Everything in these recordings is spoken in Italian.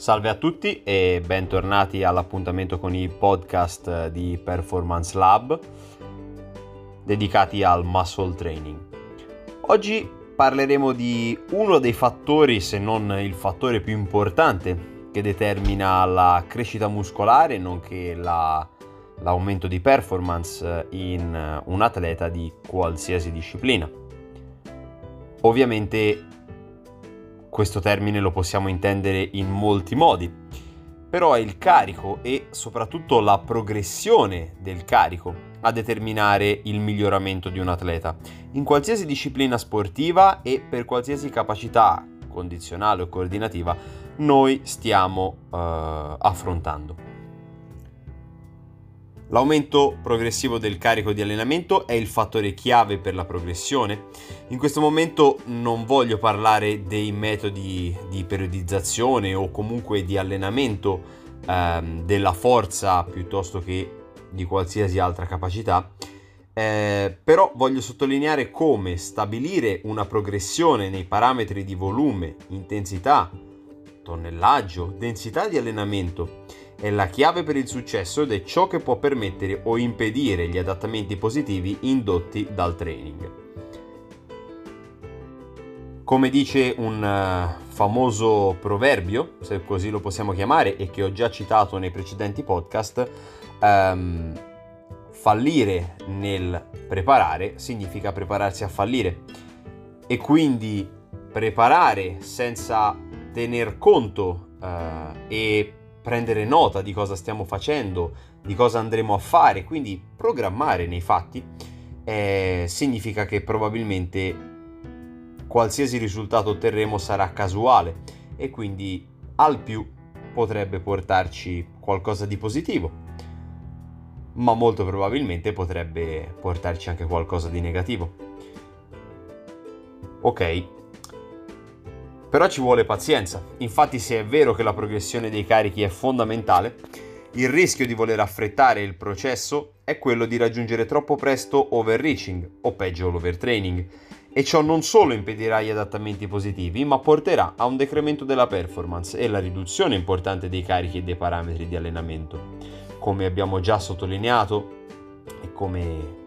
Salve a tutti e bentornati all'appuntamento con i podcast di Performance Lab dedicati al muscle training. Oggi parleremo di uno dei fattori, se non il fattore più importante che determina la crescita muscolare nonché la, l'aumento di performance in un atleta di qualsiasi disciplina. Ovviamente questo termine lo possiamo intendere in molti modi, però è il carico e soprattutto la progressione del carico a determinare il miglioramento di un atleta, in qualsiasi disciplina sportiva e per qualsiasi capacità condizionale o coordinativa noi stiamo uh, affrontando. L'aumento progressivo del carico di allenamento è il fattore chiave per la progressione. In questo momento non voglio parlare dei metodi di periodizzazione o comunque di allenamento ehm, della forza piuttosto che di qualsiasi altra capacità, eh, però voglio sottolineare come stabilire una progressione nei parametri di volume, intensità, tonnellaggio, densità di allenamento è la chiave per il successo ed è ciò che può permettere o impedire gli adattamenti positivi indotti dal training. Come dice un uh, famoso proverbio, se così lo possiamo chiamare, e che ho già citato nei precedenti podcast, um, fallire nel preparare significa prepararsi a fallire. E quindi preparare senza tener conto uh, e prendere nota di cosa stiamo facendo, di cosa andremo a fare, quindi programmare nei fatti, eh, significa che probabilmente qualsiasi risultato otterremo sarà casuale e quindi al più potrebbe portarci qualcosa di positivo, ma molto probabilmente potrebbe portarci anche qualcosa di negativo. Ok, però ci vuole pazienza. Infatti se è vero che la progressione dei carichi è fondamentale, il rischio di voler affrettare il processo è quello di raggiungere troppo presto overreaching o peggio l'overtraining e ciò non solo impedirà gli adattamenti positivi, ma porterà a un decremento della performance e la riduzione importante dei carichi e dei parametri di allenamento. Come abbiamo già sottolineato e come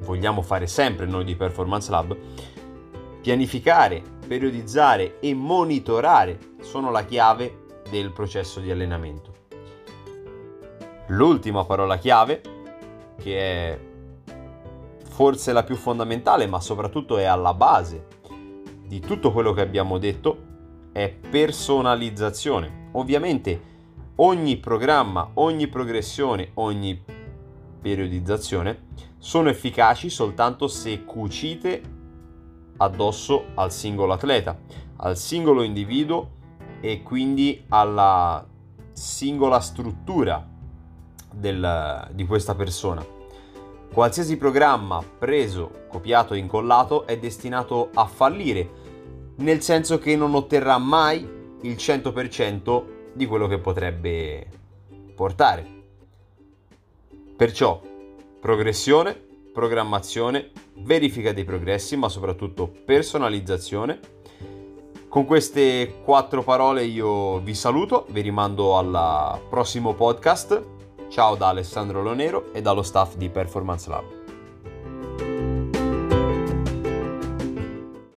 vogliamo fare sempre noi di Performance Lab, pianificare periodizzare e monitorare sono la chiave del processo di allenamento. L'ultima parola chiave, che è forse la più fondamentale, ma soprattutto è alla base di tutto quello che abbiamo detto, è personalizzazione. Ovviamente ogni programma, ogni progressione, ogni periodizzazione sono efficaci soltanto se cucite addosso al singolo atleta, al singolo individuo e quindi alla singola struttura del, di questa persona. Qualsiasi programma preso, copiato e incollato è destinato a fallire, nel senso che non otterrà mai il 100% di quello che potrebbe portare. Perciò, progressione, programmazione, verifica dei progressi, ma soprattutto personalizzazione. Con queste quattro parole io vi saluto, vi rimando al prossimo podcast. Ciao da Alessandro Lonero e dallo staff di Performance Lab.